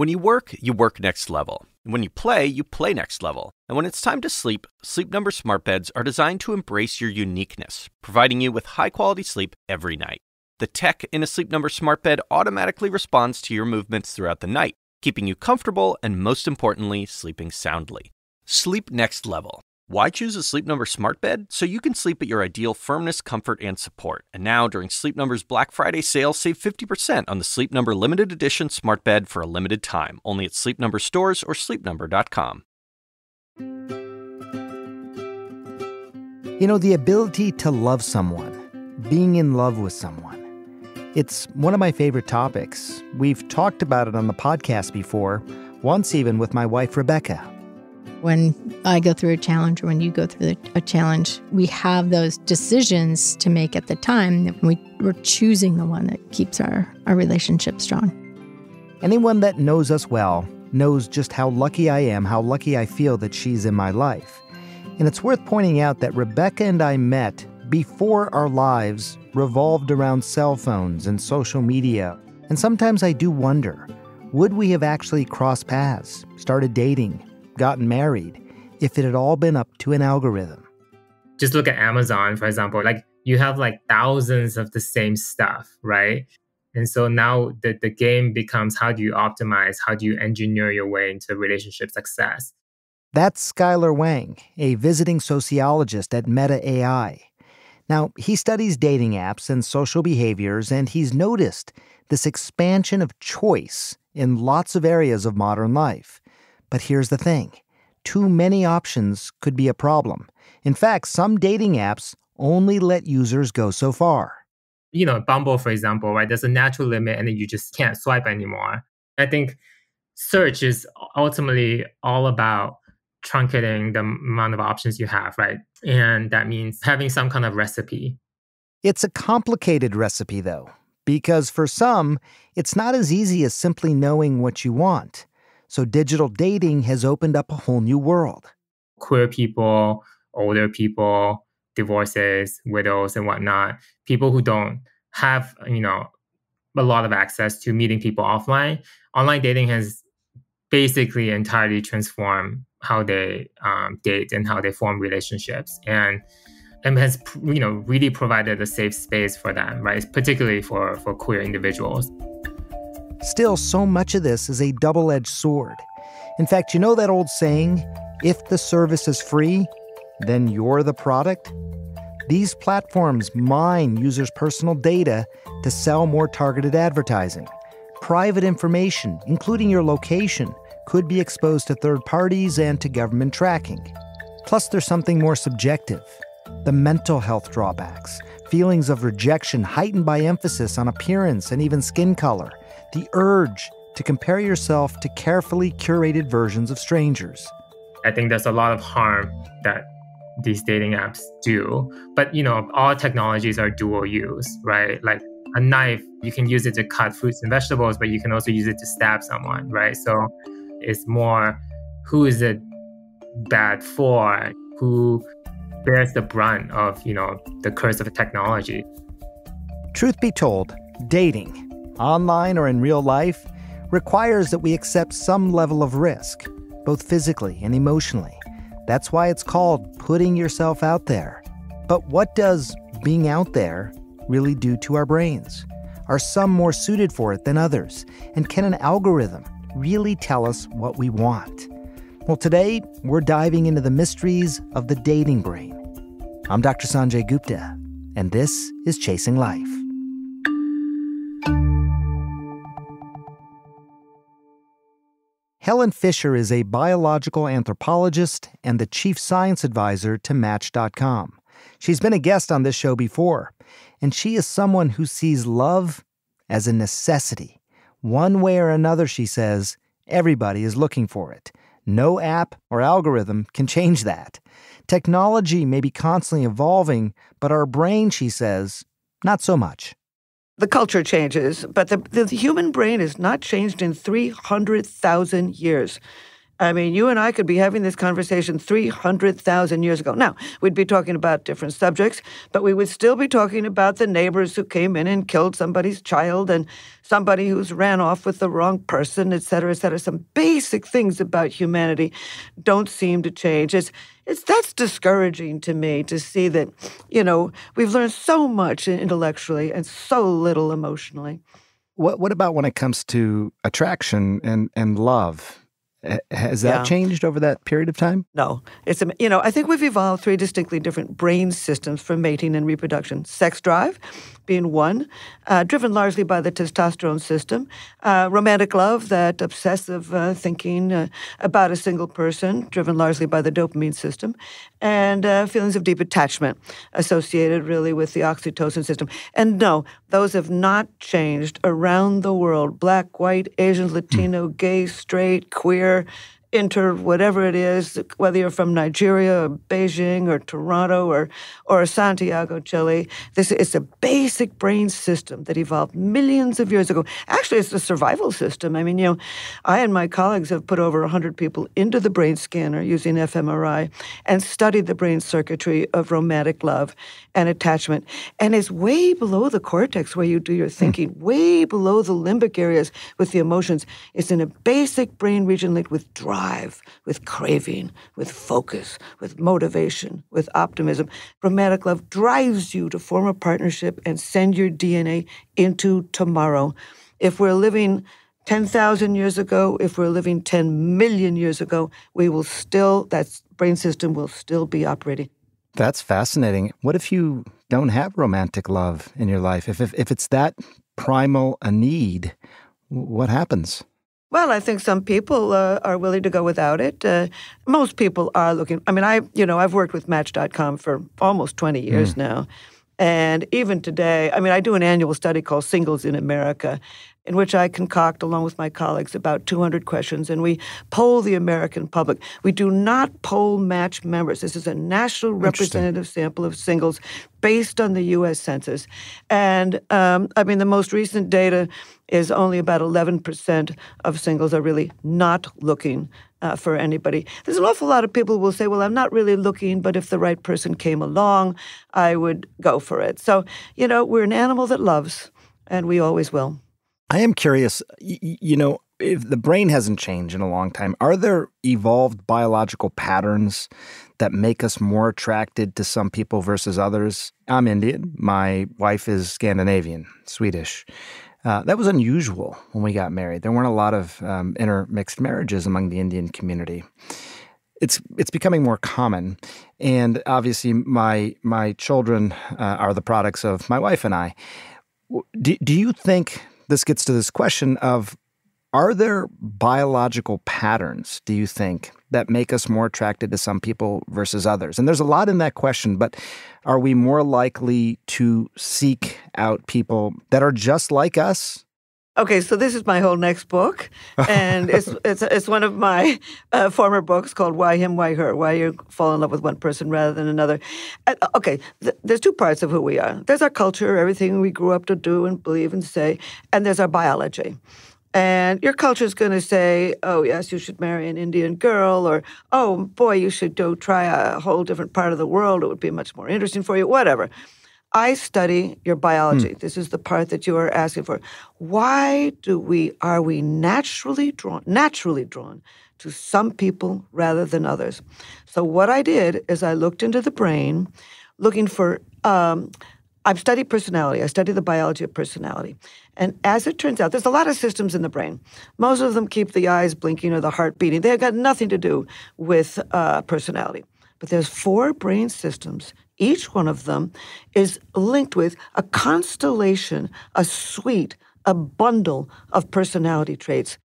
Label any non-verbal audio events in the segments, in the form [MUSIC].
When you work, you work next level. When you play, you play next level. And when it's time to sleep, Sleep Number smart beds are designed to embrace your uniqueness, providing you with high-quality sleep every night. The tech in a Sleep Number smart bed automatically responds to your movements throughout the night, keeping you comfortable and most importantly, sleeping soundly. Sleep next level. Why choose a Sleep Number smart bed? So you can sleep at your ideal firmness, comfort, and support. And now, during Sleep Number's Black Friday sale, save 50% on the Sleep Number limited edition smart bed for a limited time, only at Sleep Number stores or sleepnumber.com. You know, the ability to love someone, being in love with someone. It's one of my favorite topics. We've talked about it on the podcast before, once even with my wife, Rebecca. When I go through a challenge or when you go through a challenge, we have those decisions to make at the time. We, we're choosing the one that keeps our, our relationship strong. Anyone that knows us well knows just how lucky I am, how lucky I feel that she's in my life. And it's worth pointing out that Rebecca and I met before our lives revolved around cell phones and social media. And sometimes I do wonder would we have actually crossed paths, started dating, gotten married if it had all been up to an algorithm. Just look at Amazon, for example. Like you have like thousands of the same stuff, right? And so now the, the game becomes how do you optimize? How do you engineer your way into relationship success? That's Skyler Wang, a visiting sociologist at Meta AI. Now, he studies dating apps and social behaviors, and he's noticed this expansion of choice in lots of areas of modern life. But here's the thing too many options could be a problem. In fact, some dating apps only let users go so far. You know, Bumble, for example, right? There's a natural limit and then you just can't swipe anymore. I think search is ultimately all about truncating the amount of options you have, right? And that means having some kind of recipe. It's a complicated recipe, though, because for some, it's not as easy as simply knowing what you want. So digital dating has opened up a whole new world. Queer people, older people, divorces, widows, and whatnot, people who don't have, you know, a lot of access to meeting people offline. Online dating has basically entirely transformed how they um, date and how they form relationships. And and has you know really provided a safe space for them, right? Particularly for for queer individuals. Still, so much of this is a double edged sword. In fact, you know that old saying, if the service is free, then you're the product? These platforms mine users' personal data to sell more targeted advertising. Private information, including your location, could be exposed to third parties and to government tracking. Plus, there's something more subjective the mental health drawbacks, feelings of rejection heightened by emphasis on appearance and even skin color, the urge to compare yourself to carefully curated versions of strangers. I think there's a lot of harm that these dating apps do. But, you know, all technologies are dual use, right? Like a knife, you can use it to cut fruits and vegetables, but you can also use it to stab someone, right? So it's more who is it bad for? Who bears the brunt of, you know, the curse of a technology? Truth be told, dating, online or in real life, requires that we accept some level of risk, both physically and emotionally. That's why it's called putting yourself out there. But what does being out there really do to our brains? Are some more suited for it than others? And can an algorithm really tell us what we want? Well, today we're diving into the mysteries of the dating brain. I'm Dr. Sanjay Gupta, and this is Chasing Life. Helen Fisher is a biological anthropologist and the chief science advisor to Match.com. She's been a guest on this show before, and she is someone who sees love as a necessity. One way or another, she says, everybody is looking for it. No app or algorithm can change that. Technology may be constantly evolving, but our brain, she says, not so much the culture changes, but the, the, human brain is not changed in 300,000 years. I mean, you and I could be having this conversation 300,000 years ago. Now, we'd be talking about different subjects, but we would still be talking about the neighbors who came in and killed somebody's child and somebody who's ran off with the wrong person, et cetera, et cetera. Some basic things about humanity don't seem to change. It's, it's, that's discouraging to me to see that, you know, we've learned so much intellectually and so little emotionally. What, what about when it comes to attraction and, and love? Has that yeah. changed over that period of time? No. It's you know, I think we've evolved three distinctly different brain systems for mating and reproduction. Sex drive being one, uh, driven largely by the testosterone system. Uh, romantic love, that obsessive uh, thinking uh, about a single person, driven largely by the dopamine system. And uh, feelings of deep attachment associated really with the oxytocin system. And no, those have not changed around the world. Black, white, Asian, Latino, mm. gay, straight, queer, inter whatever it is, whether you're from Nigeria or Beijing or Toronto or or Santiago, Chile. This is a basic brain system that evolved millions of years ago. Actually, it's a survival system. I mean, you know, I and my colleagues have put over 100 people into the brain scanner using fMRI and studied the brain circuitry of romantic love and attachment. And it's way below the cortex where you do your thinking, mm. way below the limbic areas with the emotions. It's in a basic brain region linked with drive drive, with craving, with focus, with motivation, with optimism. Romantic love drives you to form a partnership and send your DNA into tomorrow. If we're living 10,000 years ago, if we're living 10 million years ago, we will still, that brain system will still be operating. That's fascinating. What if you don't have romantic love in your life? If, if, if it's that primal a need, what happens? Well, I think some people uh, are willing to go without it. Uh, most people are looking. I mean, I you know I've worked with Match.com for almost twenty years mm. now, and even today, I mean, I do an annual study called Singles in America, in which I concoct, along with my colleagues, about 200 questions, and we poll the American public. We do not poll match members. This is a national representative sample of singles based on the U.S. Census. And um, I mean, the most recent data is only about 11% of singles are really not looking uh, for anybody. There's an awful lot of people who will say, well, I'm not really looking, but if the right person came along, I would go for it. So, you know, we're an animal that loves, and we always will. I am curious, you know, if the brain hasn't changed in a long time, are there evolved biological patterns that make us more attracted to some people versus others? I'm Indian. My wife is Scandinavian, Swedish. Uh, that was unusual when we got married. There weren't a lot of um, intermixed marriages among the Indian community. It's it's becoming more common, and obviously my my children uh, are the products of my wife and I. Do, do you think this gets to this question of are there biological patterns, do you think, that make us more attracted to some people versus others? And there's a lot in that question, but are we more likely to seek out people that are just like us? Okay, so this is my whole next book, and it's [LAUGHS] it's it's one of my uh, former books called "Why Him, Why Her: Why You Fall in Love with One Person Rather Than Another." Uh, okay, th- there's two parts of who we are. There's our culture, everything we grew up to do and believe and say, and there's our biology. And your culture is going to say, oh, yes, you should marry an Indian girl, or oh, boy, you should go try a whole different part of the world. It would be much more interesting for you, whatever. I study your biology. Mm. This is the part that you are asking for. Why do we are we naturally drawn naturally drawn to some people rather than others? So what I did is I looked into the brain, looking for um, I've studied personality. I study the biology of personality. And as it turns out, there's a lot of systems in the brain. Most of them keep the eyes blinking or the heart beating. They've got nothing to do with uh, personality. But there's four brain systems. Each one of them is linked with a constellation, a suite, a bundle of personality traits.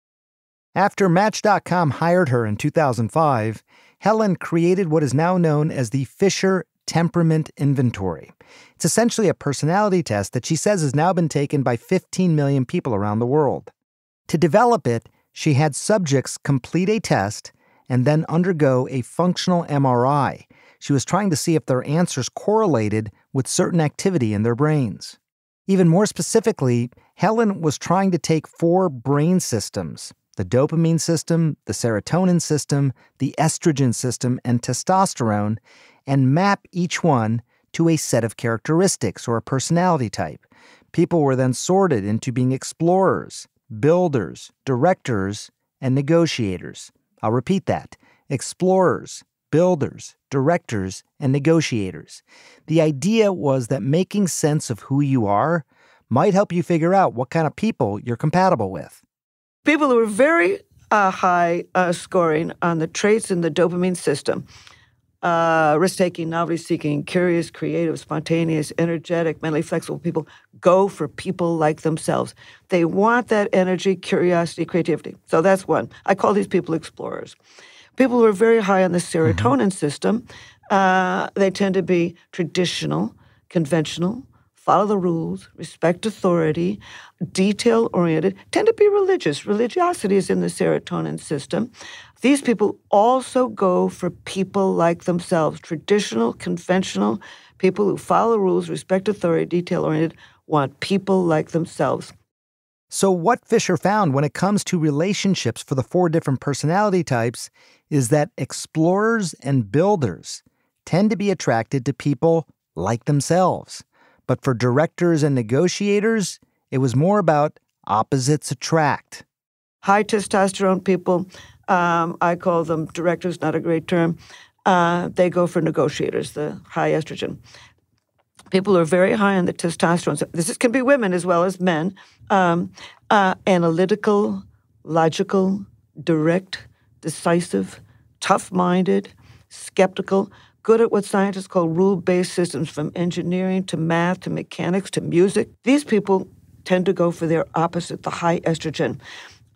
After Match.com hired her in 2005, Helen created what is now known as the Fisher Temperament Inventory. It's essentially a personality test that she says has now been taken by 15 million people around the world. To develop it, she had subjects complete a test and then undergo a functional MRI. She was trying to see if their answers correlated with certain activity in their brains. Even more specifically, Helen was trying to take four brain systems the dopamine system, the serotonin system, the estrogen system, and testosterone, and map each one to a set of characteristics or a personality type. People were then sorted into being explorers, builders, directors, and negotiators. I'll repeat that explorers, builders, directors, and negotiators. The idea was that making sense of who you are might help you figure out what kind of people you're compatible with. People who are very uh, high uh, scoring on the traits in the dopamine system uh, risk taking, novelty seeking, curious, creative, spontaneous, energetic, mentally flexible people go for people like themselves. They want that energy, curiosity, creativity. So that's one. I call these people explorers. People who are very high on the serotonin mm-hmm. system, uh, they tend to be traditional, conventional, follow the rules, respect authority, detail oriented, tend to be religious. Religiosity is in the serotonin system. These people also go for people like themselves, traditional, conventional, people who follow rules, respect authority, detail oriented, want people like themselves. So, what Fisher found when it comes to relationships for the four different personality types is that explorers and builders tend to be attracted to people like themselves. But for directors and negotiators, it was more about opposites attract. High testosterone people, um, I call them directors, not a great term. Uh, they go for negotiators, the high estrogen. People are very high on the testosterone. So this is, can be women as well as men. Um, uh, analytical, logical, direct, decisive, tough minded, skeptical, good at what scientists call rule based systems from engineering to math to mechanics to music. These people tend to go for their opposite, the high estrogen.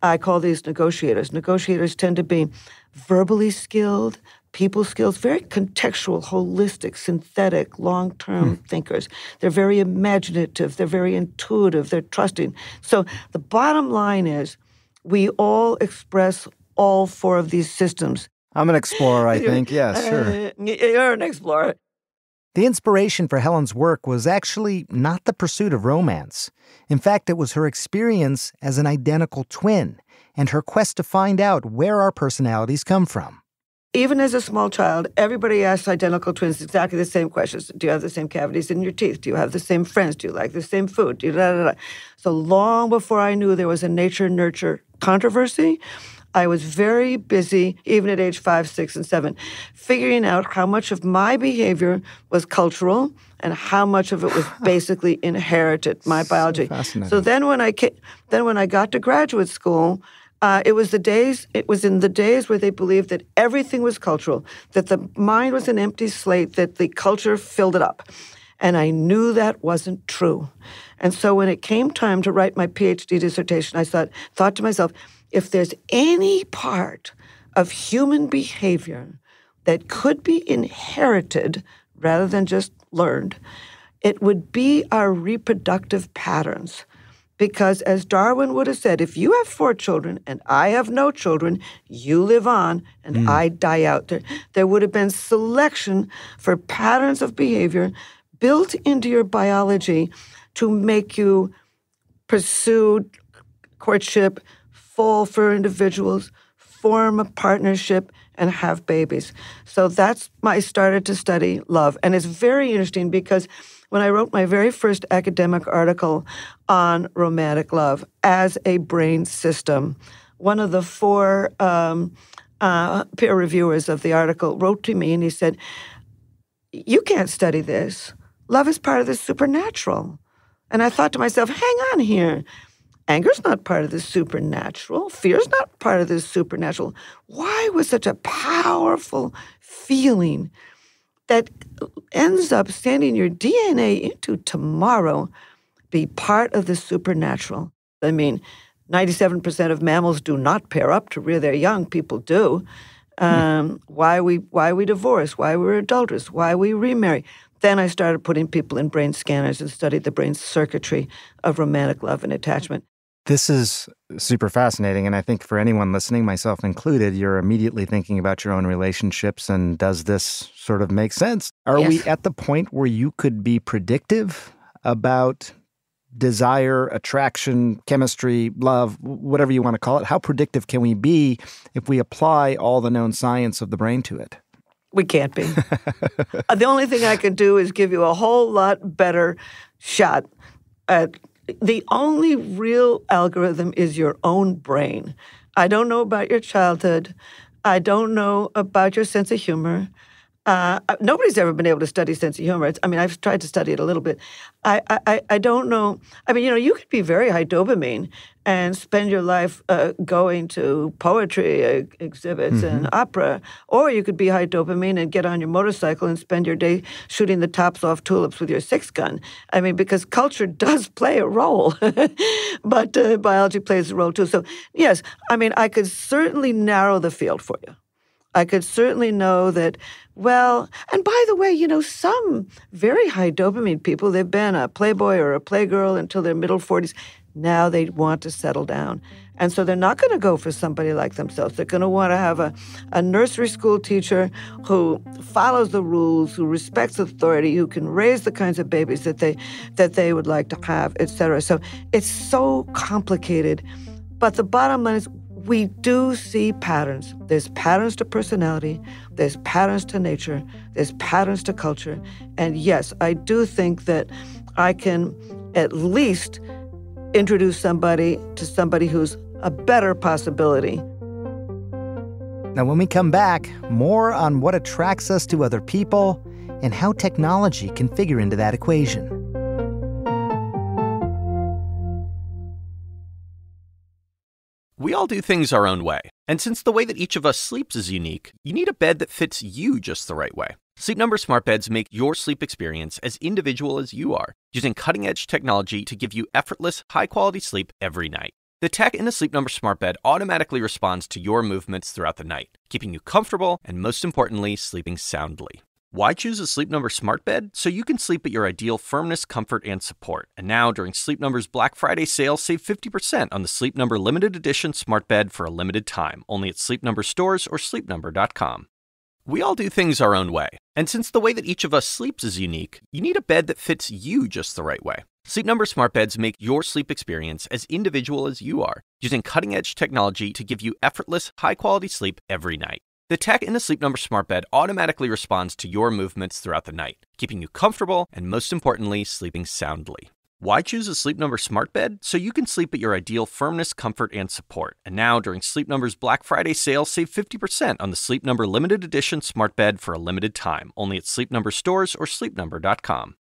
I call these negotiators. Negotiators tend to be verbally skilled, people skills, very contextual, holistic, synthetic, long term hmm. thinkers. They're very imaginative, they're very intuitive, they're trusting. So the bottom line is we all express all four of these systems I'm an explorer, I [LAUGHS] think. Yeah, sure. [LAUGHS] You're an explorer. The inspiration for Helen's work was actually not the pursuit of romance. In fact, it was her experience as an identical twin and her quest to find out where our personalities come from. Even as a small child, everybody asks identical twins exactly the same questions. Do you have the same cavities in your teeth? Do you have the same friends? Do you like the same food? Do you da, da, da. So long before I knew there was a nature nurture controversy, I was very busy, even at age five, six, and seven, figuring out how much of my behavior was cultural and how much of it was [LAUGHS] basically inherited, my biology. So, so then when I came, then when I got to graduate school, uh, it was the days. It was in the days where they believed that everything was cultural, that the mind was an empty slate, that the culture filled it up, and I knew that wasn't true. And so when it came time to write my PhD dissertation, I thought thought to myself, if there's any part of human behavior that could be inherited rather than just learned, it would be our reproductive patterns. Because as Darwin would have said, if you have four children and I have no children, you live on and mm. I die out. There, there would have been selection for patterns of behavior built into your biology to make you pursue courtship, fall for individuals, form a partnership, and have babies. So that's I started to study love. And it's very interesting because when I wrote my very first academic article on romantic love as a brain system, one of the four um, uh, peer reviewers of the article wrote to me and he said, You can't study this. Love is part of the supernatural. And I thought to myself, hang on here. Anger's not part of the supernatural. Fear's not part of the supernatural. Why was such a powerful feeling that ends up sending your DNA into tomorrow be part of the supernatural? I mean, 97% of mammals do not pair up to rear their young. People do. Um, why we why we divorce? Why we're adulterous? Why we remarry? Then I started putting people in brain scanners and studied the brain circuitry of romantic love and attachment. This is super fascinating. And I think for anyone listening, myself included, you're immediately thinking about your own relationships and does this sort of make sense? Are yes. we at the point where you could be predictive about desire, attraction, chemistry, love, whatever you want to call it, how predictive can we be if we apply all the known science of the brain to it? We can't be. [LAUGHS] Uh, the only thing I can do is give you a whole lot better shot at the only real algorithm is your own brain. I don't know about your childhood. I don't know about your sense of humor. Uh, nobody's ever been able to study sense of humor. It's, I mean, I've tried to study it a little bit. I, I, I don't know. I mean, you know, you could be very high dopamine and spend your life uh, going to poetry uh, exhibits mm-hmm. and opera, or you could be high dopamine and get on your motorcycle and spend your day shooting the tops off tulips with your six gun. I mean, because culture [LAUGHS] does play a role, [LAUGHS] but uh, biology plays a role too. So, yes, I mean, I could certainly narrow the field for you. I could certainly know that, well, and by the way, you know, some very high dopamine people, they've been a playboy or a playgirl until their middle 40s. Now they want to settle down. And so they're not going to go for somebody like themselves. They're going to want to have a, a nursery school teacher who follows the rules, who respects authority, who can raise the kinds of babies that they that they would like to have, et cetera. So it's so complicated. But the bottom line is we do see patterns. There's patterns to personality, there's patterns to nature, there's patterns to culture. And yes, I do think that I can at least introduce somebody to somebody who's a better possibility. Now, when we come back, more on what attracts us to other people and how technology can figure into that equation. We all do things our own way. And since the way that each of us sleeps is unique, you need a bed that fits you just the right way. Sleep Number smart beds make your sleep experience as individual as you are, using cutting-edge technology to give you effortless, high-quality sleep every night. The tech in the Sleep Number smart bed automatically responds to your movements throughout the night, keeping you comfortable and most importantly, sleeping soundly. Why choose a Sleep Number smart bed? So you can sleep at your ideal firmness, comfort, and support. And now, during Sleep Number's Black Friday sale, save 50% on the Sleep Number limited edition smart bed for a limited time, only at Sleep Number stores or sleepnumber.com. We all do things our own way. And since the way that each of us sleeps is unique, you need a bed that fits you just the right way. Sleep Number smart beds make your sleep experience as individual as you are, using cutting-edge technology to give you effortless, high-quality sleep every night. The tech in the Sleep Number smart bed automatically responds to your movements throughout the night, keeping you comfortable and most importantly, sleeping soundly. Why choose a Sleep Number smart bed? So you can sleep at your ideal firmness, comfort, and support. And now, during Sleep Number's Black Friday sale, save 50% on the Sleep Number limited edition smart bed for a limited time, only at Sleep Number stores or sleepnumber.com.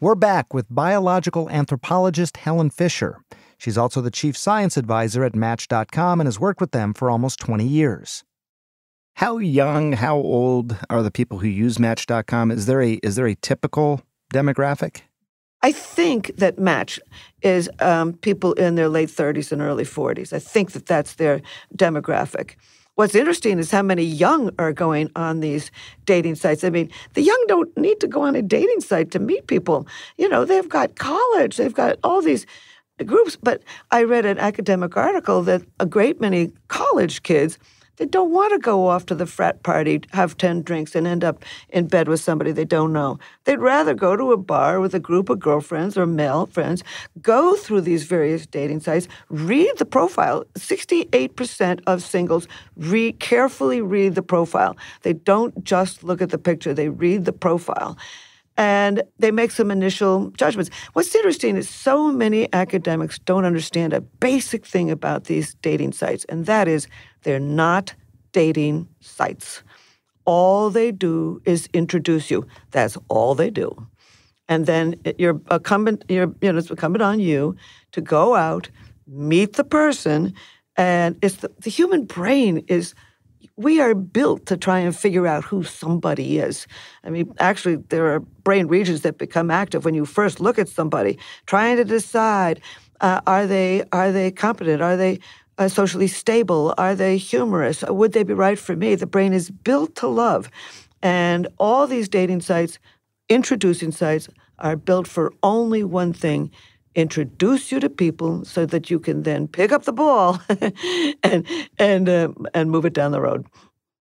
We're back with biological anthropologist Helen Fisher. She's also the chief science advisor at Match.com and has worked with them for almost 20 years. How young, how old are the people who use Match.com? Is there a is there a typical demographic? I think that Match is um, people in their late 30s and early 40s. I think that that's their demographic. What's interesting is how many young are going on these dating sites. I mean, the young don't need to go on a dating site to meet people. You know, they've got college, they've got all these groups. But I read an academic article that a great many college kids they don't want to go off to the frat party, have 10 drinks, and end up in bed with somebody they don't know. They'd rather go to a bar with a group of girlfriends or male friends, go through these various dating sites, read the profile. 68% of singles read, carefully read the profile. They don't just look at the picture, they read the profile and they make some initial judgments. What's interesting is so many academics don't understand a basic thing about these dating sites, and that is they're not dating sites. All they do is introduce you. That's all they do. And then you're incumbent, you're, you know, it's incumbent on you to go out, meet the person, and it's the, the human brain is we are built to try and figure out who somebody is. I mean, actually, there are brain regions that become active when you first look at somebody, trying to decide uh, are they are they competent? Are they uh, socially stable? Are they humorous? Would they be right for me? The brain is built to love, and all these dating sites, introducing sites, are built for only one thing introduce you to people so that you can then pick up the ball [LAUGHS] and and uh, and move it down the road.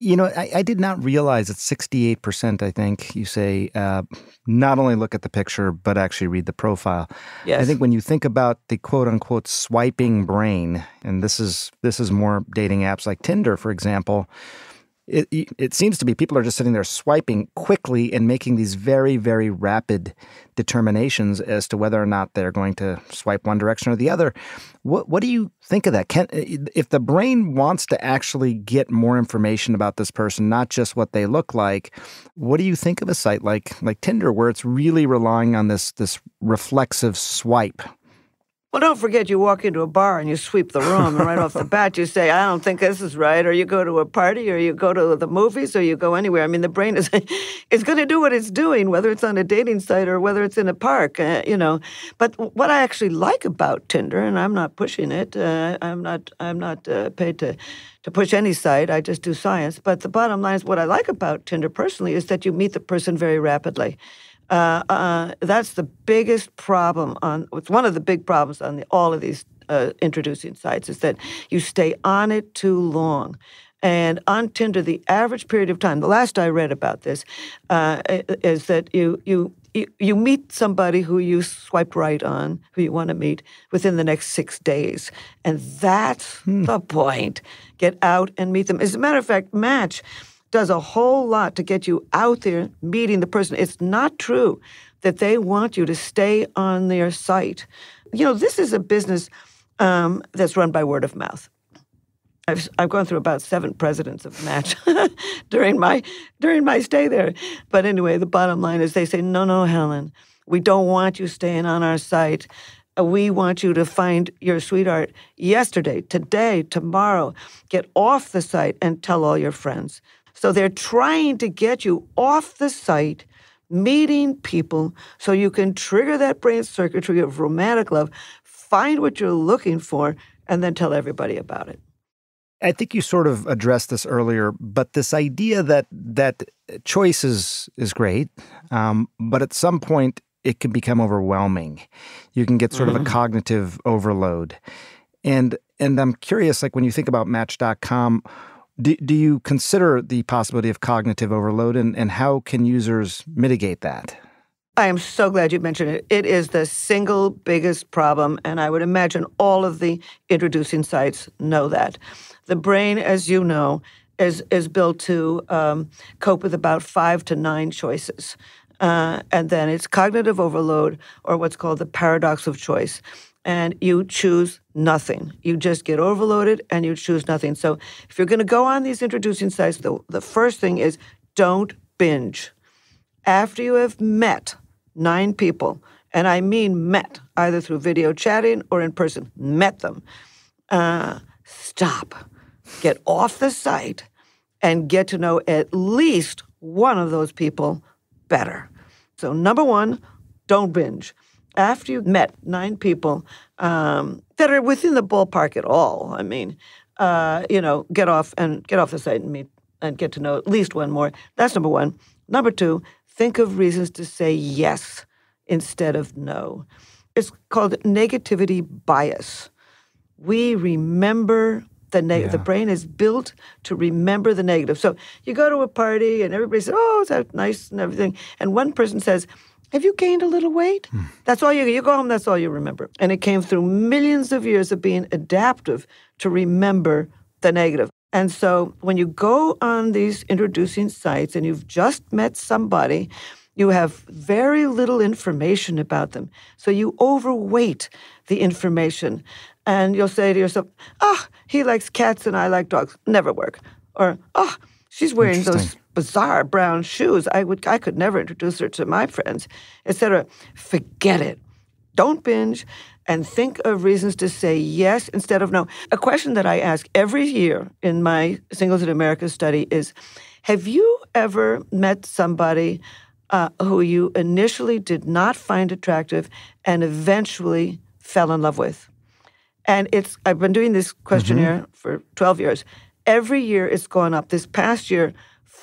You know, I, I, did not realize it's 68%, I think. You say uh, not only look at the picture, but actually read the profile. Yes. I think when you think about the quote unquote swiping brain, and this is this is more dating apps like Tinder, for example, it, it seems to be people are just sitting there swiping quickly and making these very, very rapid determinations as to whether or not they're going to swipe one direction or the other. What, what do you think of that? Can, uh, if the brain wants to actually get more information about this person, not just what they look like, what do you think of a site like like Tinder, where it's really relying on this this reflexive swipe? Well, don't forget you walk into a bar and you sweep the room, and right off the bat you say, "I don't think this is right," or you go to a party, or you go to the movies, or you go anywhere. I mean, the brain is [LAUGHS] is going to do what it's doing, whether it's on a dating site or whether it's in a park, uh, you know. But what I actually like about Tinder, and I'm not pushing it, uh, I'm not I'm not uh, paid to to push any site. I just do science. But the bottom line is, what I like about Tinder personally is that you meet the person very rapidly. Uh, uh, that's the biggest problem on. It's one of the big problems on the, all of these uh, introducing sites is that you stay on it too long. And on Tinder, the average period of time, the last I read about this, uh, is that you you you, you meet somebody who you swipe right on, who you want to meet within the next six days. And that's hmm. the point. Get out and meet them. As a matter of fact, Match does a whole lot to get you out there meeting the person. It's not true that they want you to stay on their site. You know, this is a business um, that's run by word of mouth. I've, I've gone through about seven presidents of Match [LAUGHS] during my during my stay there. But anyway, the bottom line is they say, no, no, Helen, we don't want you staying on our site. Uh, we want you to find your sweetheart yesterday, today, tomorrow. Get off the site and tell all your friends. So they're trying to get you off the site, meeting people, so you can trigger that brain circuitry of romantic love, find what you're looking for, and then tell everybody about it. I think you sort of addressed this earlier, but this idea that that choice is is great, um, but at some point it can become overwhelming. You can get sort mm-hmm. of a mm-hmm. cognitive overload, and and I'm curious, like when you think about Match.com, do, do you consider the possibility of cognitive overload and, and how can users mitigate that? I am so glad you mentioned it. It is the single biggest problem, and I would imagine all of the introducing sites know that. The brain, as you know, is, is built to um, cope with about five to nine choices. Uh, and then it's cognitive overload, or what's called the paradox of choice and you choose nothing. You just get overloaded and you choose nothing. So if you're going to go on these introducing sites, the, the first thing is don't binge. After you have met nine people, and I mean met, either through video chatting or in person, met them, uh, stop. Get off the site and get to know at least one of those people better. So, number one, don't binge after you've met nine people um, that are within the ballpark at all, I mean, uh, you know, get off and get off the site and meet and get to know at least one more. That's number one. Number two, think of reasons to say yes instead of no. It's called negativity bias. We remember the negative. Yeah. The brain is built to remember the negative. So you go to a party and everybody says, "Oh, is that nice?" and everything, and one person says, have you gained a little weight? Hmm. That's all you you go home, that's all you remember. And it came through millions of years of being adaptive to remember the negative. And so when you go on these introducing sites and you've just met somebody, you have very little information about them. So you overweight the information. And you'll say to yourself, oh, he likes cats and I like dogs. Never work. Or, oh, she's wearing those bizarre brown shoes. I would I could never introduce her to my friends, etc. Forget it. Don't binge and think of reasons to say yes instead of no. A question that I ask every year in my Singles in America study is Have you ever met somebody uh, who you initially did not find attractive and eventually fell in love with? And it's I've been doing this questionnaire mm-hmm. for 12 years. Every year it's gone up. This past year,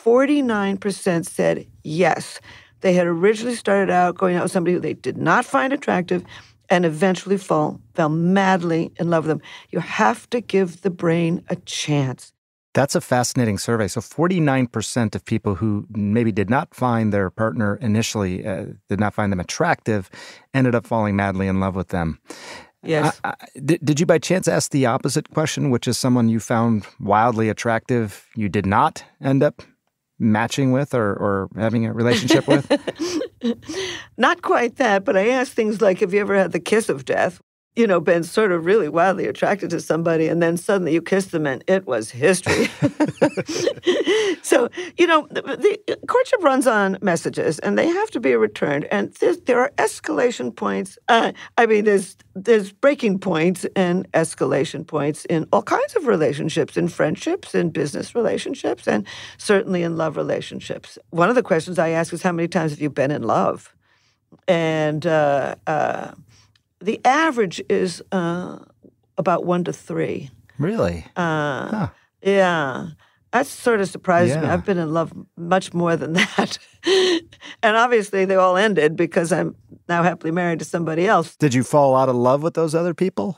49% said yes. They had originally started out going out with somebody who they did not find attractive and eventually fall, fell madly in love with them. You have to give the brain a chance. That's a fascinating survey. So, 49% of people who maybe did not find their partner initially, uh, did not find them attractive, ended up falling madly in love with them. Yes. I, I, did, did you by chance ask the opposite question, which is someone you found wildly attractive, you did not end up matching with or, or having a relationship with? [LAUGHS] Not quite that, but I asked things like, have you ever had the kiss of death? You know, been sort of really wildly attracted to somebody, and then suddenly you kiss them, and it was history. [LAUGHS] so, you know, the, the, courtship runs on messages, and they have to be returned. And there are escalation points. Uh, I mean, there's there's breaking points and escalation points in all kinds of relationships, in friendships, in business relationships, and certainly in love relationships. One of the questions I ask is, "How many times have you been in love?" And uh, uh, the average is uh, about one to three. Really? Uh, huh. Yeah. That sort of surprised yeah. me. I've been in love much more than [LAUGHS] that. and obviously, they all ended because I'm now happily married to somebody else. Did you fall out of love with those other people?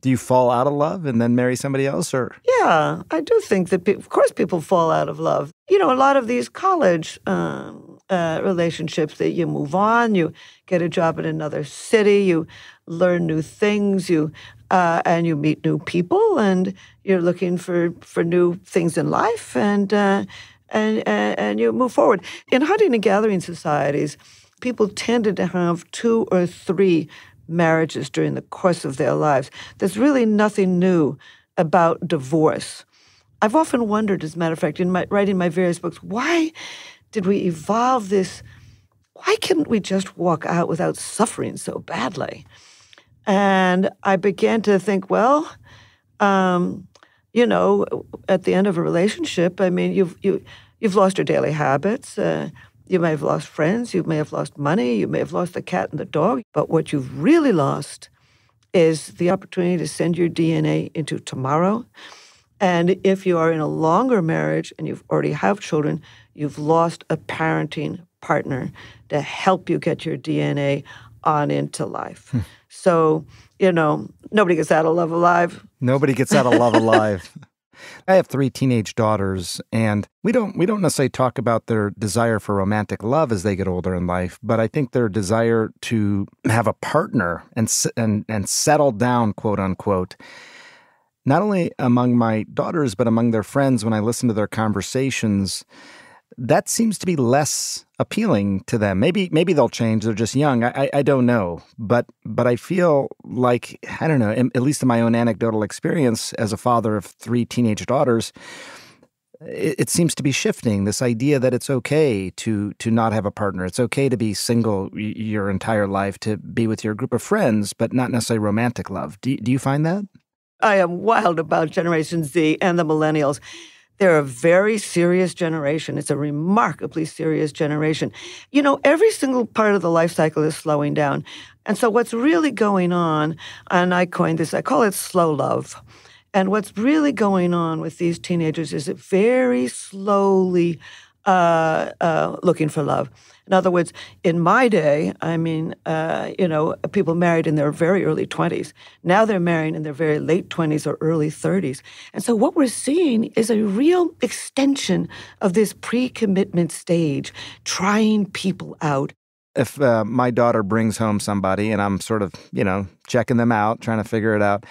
Do you fall out of love and then marry somebody else, or? Yeah, I do think that. Pe- of course, people fall out of love. You know, a lot of these college um, uh, relationships that you move on, you get a job in another city, you learn new things, you uh, and you meet new people, and you're looking for for new things in life, and uh, and, and and you move forward. In hunting and gathering societies, people tended to have two or three marriages during the course of their lives. There's really nothing new about divorce. I've often wondered, as a matter of fact, in my writing my various books, why did we evolve this? Why couldn't we just walk out without suffering so badly? And I began to think, well, um, you know, at the end of a relationship, I mean, you've you you've lost your daily habits. Uh, you may have lost friends. You may have lost money. You may have lost the cat and the dog. But what you've really lost is the opportunity to send your DNA into tomorrow. And if you are in a longer marriage and you've already have children, you've lost a parenting partner to help you get your DNA on into life. Hmm. so, you know, nobody gets out of love alive. Nobody gets out of love alive. [LAUGHS] I have three teenage daughters, and we don't we don't necessarily talk about their desire for romantic love as they get older in life, but I think their desire to have a partner and and and settle down, quote unquote, not only among my daughters but among their friends when I listen to their conversations that seems to be less appealing to them. Maybe maybe they'll change. They're just young. I, I don't know. But but I feel like I don't know. At least in my own anecdotal experience as a father of three teenage daughters, it, it seems to be shifting. This idea that it's okay to to not have a partner. It's okay to be single your entire life, to be with your group of friends, but not necessarily romantic love. Do do you find that? I am wild about Generation Z and the millennials. They're a very serious generation. It's a remarkably serious generation. You know, every single part of the life cycle is slowing down. And so, what's really going on, and I coined this, I call it slow love. And what's really going on with these teenagers is very slowly uh, uh, looking for love. In other words, in my day, I mean, uh, you know, people married in their very early 20s. Now they're marrying in their very late 20s or early 30s. And so what we're seeing is a real extension of this pre commitment stage, trying people out. If uh, my daughter brings home somebody and I'm sort of, you know, checking them out, trying to figure it out,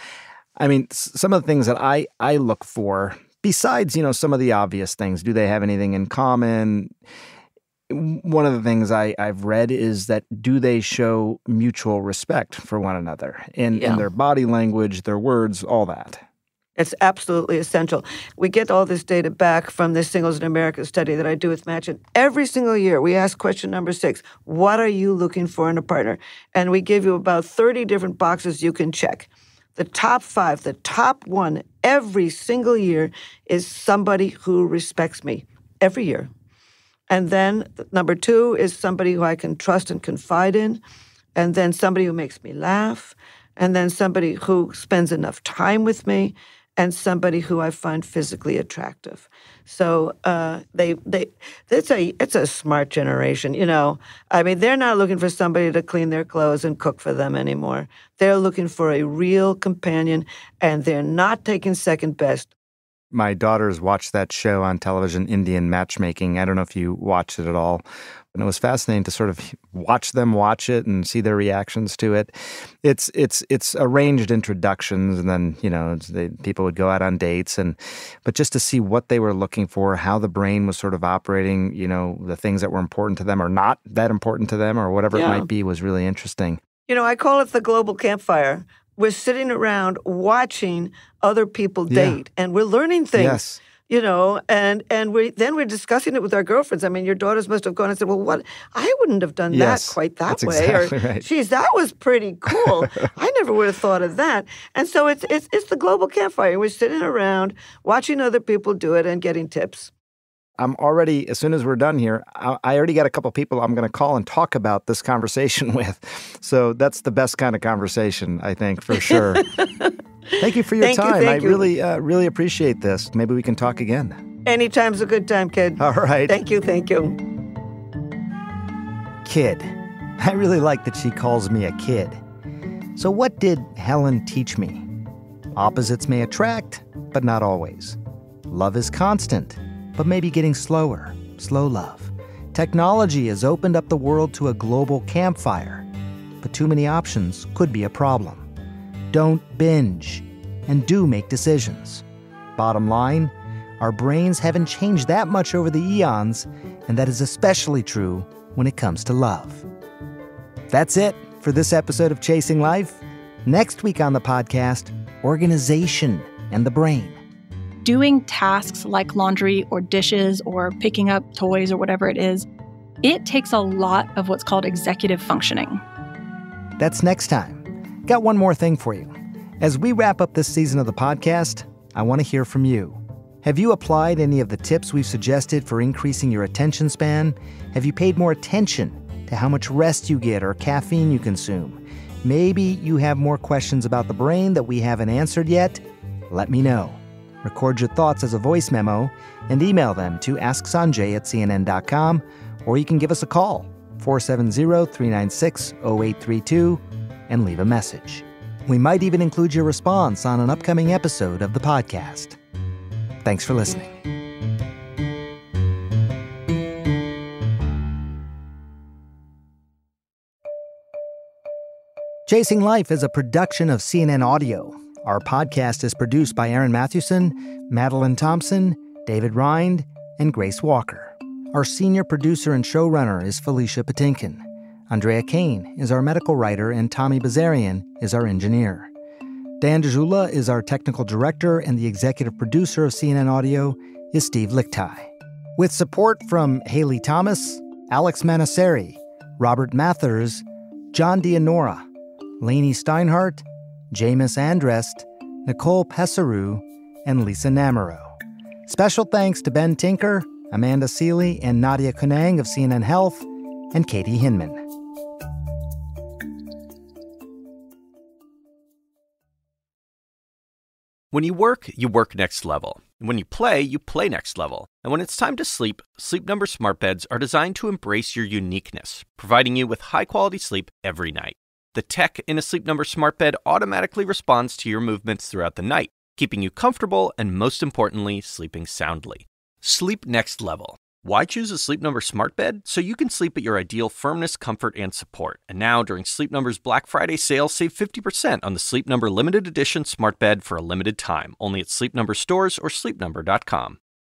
I mean, some of the things that I, I look for, besides, you know, some of the obvious things, do they have anything in common? One of the things I, I've read is that do they show mutual respect for one another in, yeah. in their body language, their words, all that? It's absolutely essential. We get all this data back from this Singles in America study that I do with Match. And every single year, we ask question number six What are you looking for in a partner? And we give you about 30 different boxes you can check. The top five, the top one every single year is somebody who respects me every year. And then number two is somebody who I can trust and confide in. And then somebody who makes me laugh. And then somebody who spends enough time with me. And somebody who I find physically attractive. So uh, they they it's a it's a smart generation, you know. I mean, they're not looking for somebody to clean their clothes and cook for them anymore. They're looking for a real companion, and they're not taking second best My daughters watched that show on television, Indian Matchmaking. I don't know if you watched it at all, and it was fascinating to sort of watch them watch it and see their reactions to it. It's it's it's arranged introductions, and then you know they, people would go out on dates, and but just to see what they were looking for, how the brain was sort of operating, you know, the things that were important to them or not that important to them, or whatever Yeah. it might be, was really interesting. You know, I call it the global campfire. We're sitting around watching other people Yeah. date, and we're learning things. Yes. You know, and and we then we're discussing it with our girlfriends. I mean, your daughters must have gone and said, "Well, what? I wouldn't have done Yes, that quite that way." exactly or, [LAUGHS] right. "Geez, that was pretty cool. [LAUGHS] I never would have thought of that." And so it's it's it's the global campfire. We're sitting around watching other people do it and getting tips. I'm already, as soon as we're done here, I, I already got a couple people I'm going to call and talk about this conversation [LAUGHS] with. So that's the best kind of conversation, I think, for sure. [LAUGHS] thank you for your Thank you, time. thank I you. really, uh, really appreciate this. Maybe we can talk again. Anytime's a good time, kid. All right. Thank you, thank you. Kid. I really like that she calls me a kid. So, what did Helen teach me? Opposites may attract, but not always. Love is constant, but maybe getting slower. Slow love. Technology has opened up the world to a global campfire, but too many options could be a problem. Don't binge, and do make decisions. Bottom line, our brains haven't changed that much over the eons, and that is especially true when it comes to love. That's it for this episode of Chasing Life. Next week on the podcast, organization and the brain. Doing tasks like laundry or dishes or picking up toys or whatever it is, it takes a lot of what's called executive functioning. That's next time. Got one more thing for you. As we wrap up this season of the podcast, I want to hear from you. Have you applied any of the tips we've suggested for increasing your attention span? Have you paid more attention to how much rest you get or caffeine you consume? Maybe you have more questions about the brain that we haven't answered yet? Let me know. Record your thoughts as a voice memo and email them to asksanjay at cnn.com, or you can give us a call, 470 396 0832, and leave a message. We might even include your response on an upcoming episode of the podcast. Thanks for listening. Chasing Life is a production of CNN Audio. Our podcast is produced by Eryn Mathewson, Madeline Thompson, David Rind, and Grace Walker. Our senior producer and showrunner is Felicia Patinkin. Andrea Kane is our medical writer, and Tommy Bazarian is our engineer. Dan Dzula is our technical director, and the executive producer of CNN Audio is Steve Lickteig. With support from Haley Thomas, Alex Manasseri, Robert Mathers, John Dianora, Lainey Steinhardt, Jamus Andrest, Nicole Pesaru, and Lisa Namerow. Special thanks to Ben Tinker, Amanda Sealy, and Nadia Kounang of CNN Health, and Katie Hinman. When you work, you work next level. When you play, you play next level. And when it's time to sleep, Sleep Number smart beds are designed to embrace your uniqueness, providing you with high-quality sleep every night. The tech in a Sleep Number smart bed automatically responds to your movements throughout the night, keeping you comfortable and most importantly, sleeping soundly. Sleep next level. Why choose a Sleep Number smart bed? So you can sleep at your ideal firmness, comfort, and support. And now, during Sleep Number's Black Friday sale, save 50% on the Sleep Number limited edition smart bed for a limited time, only at Sleep Number stores or sleepnumber.com.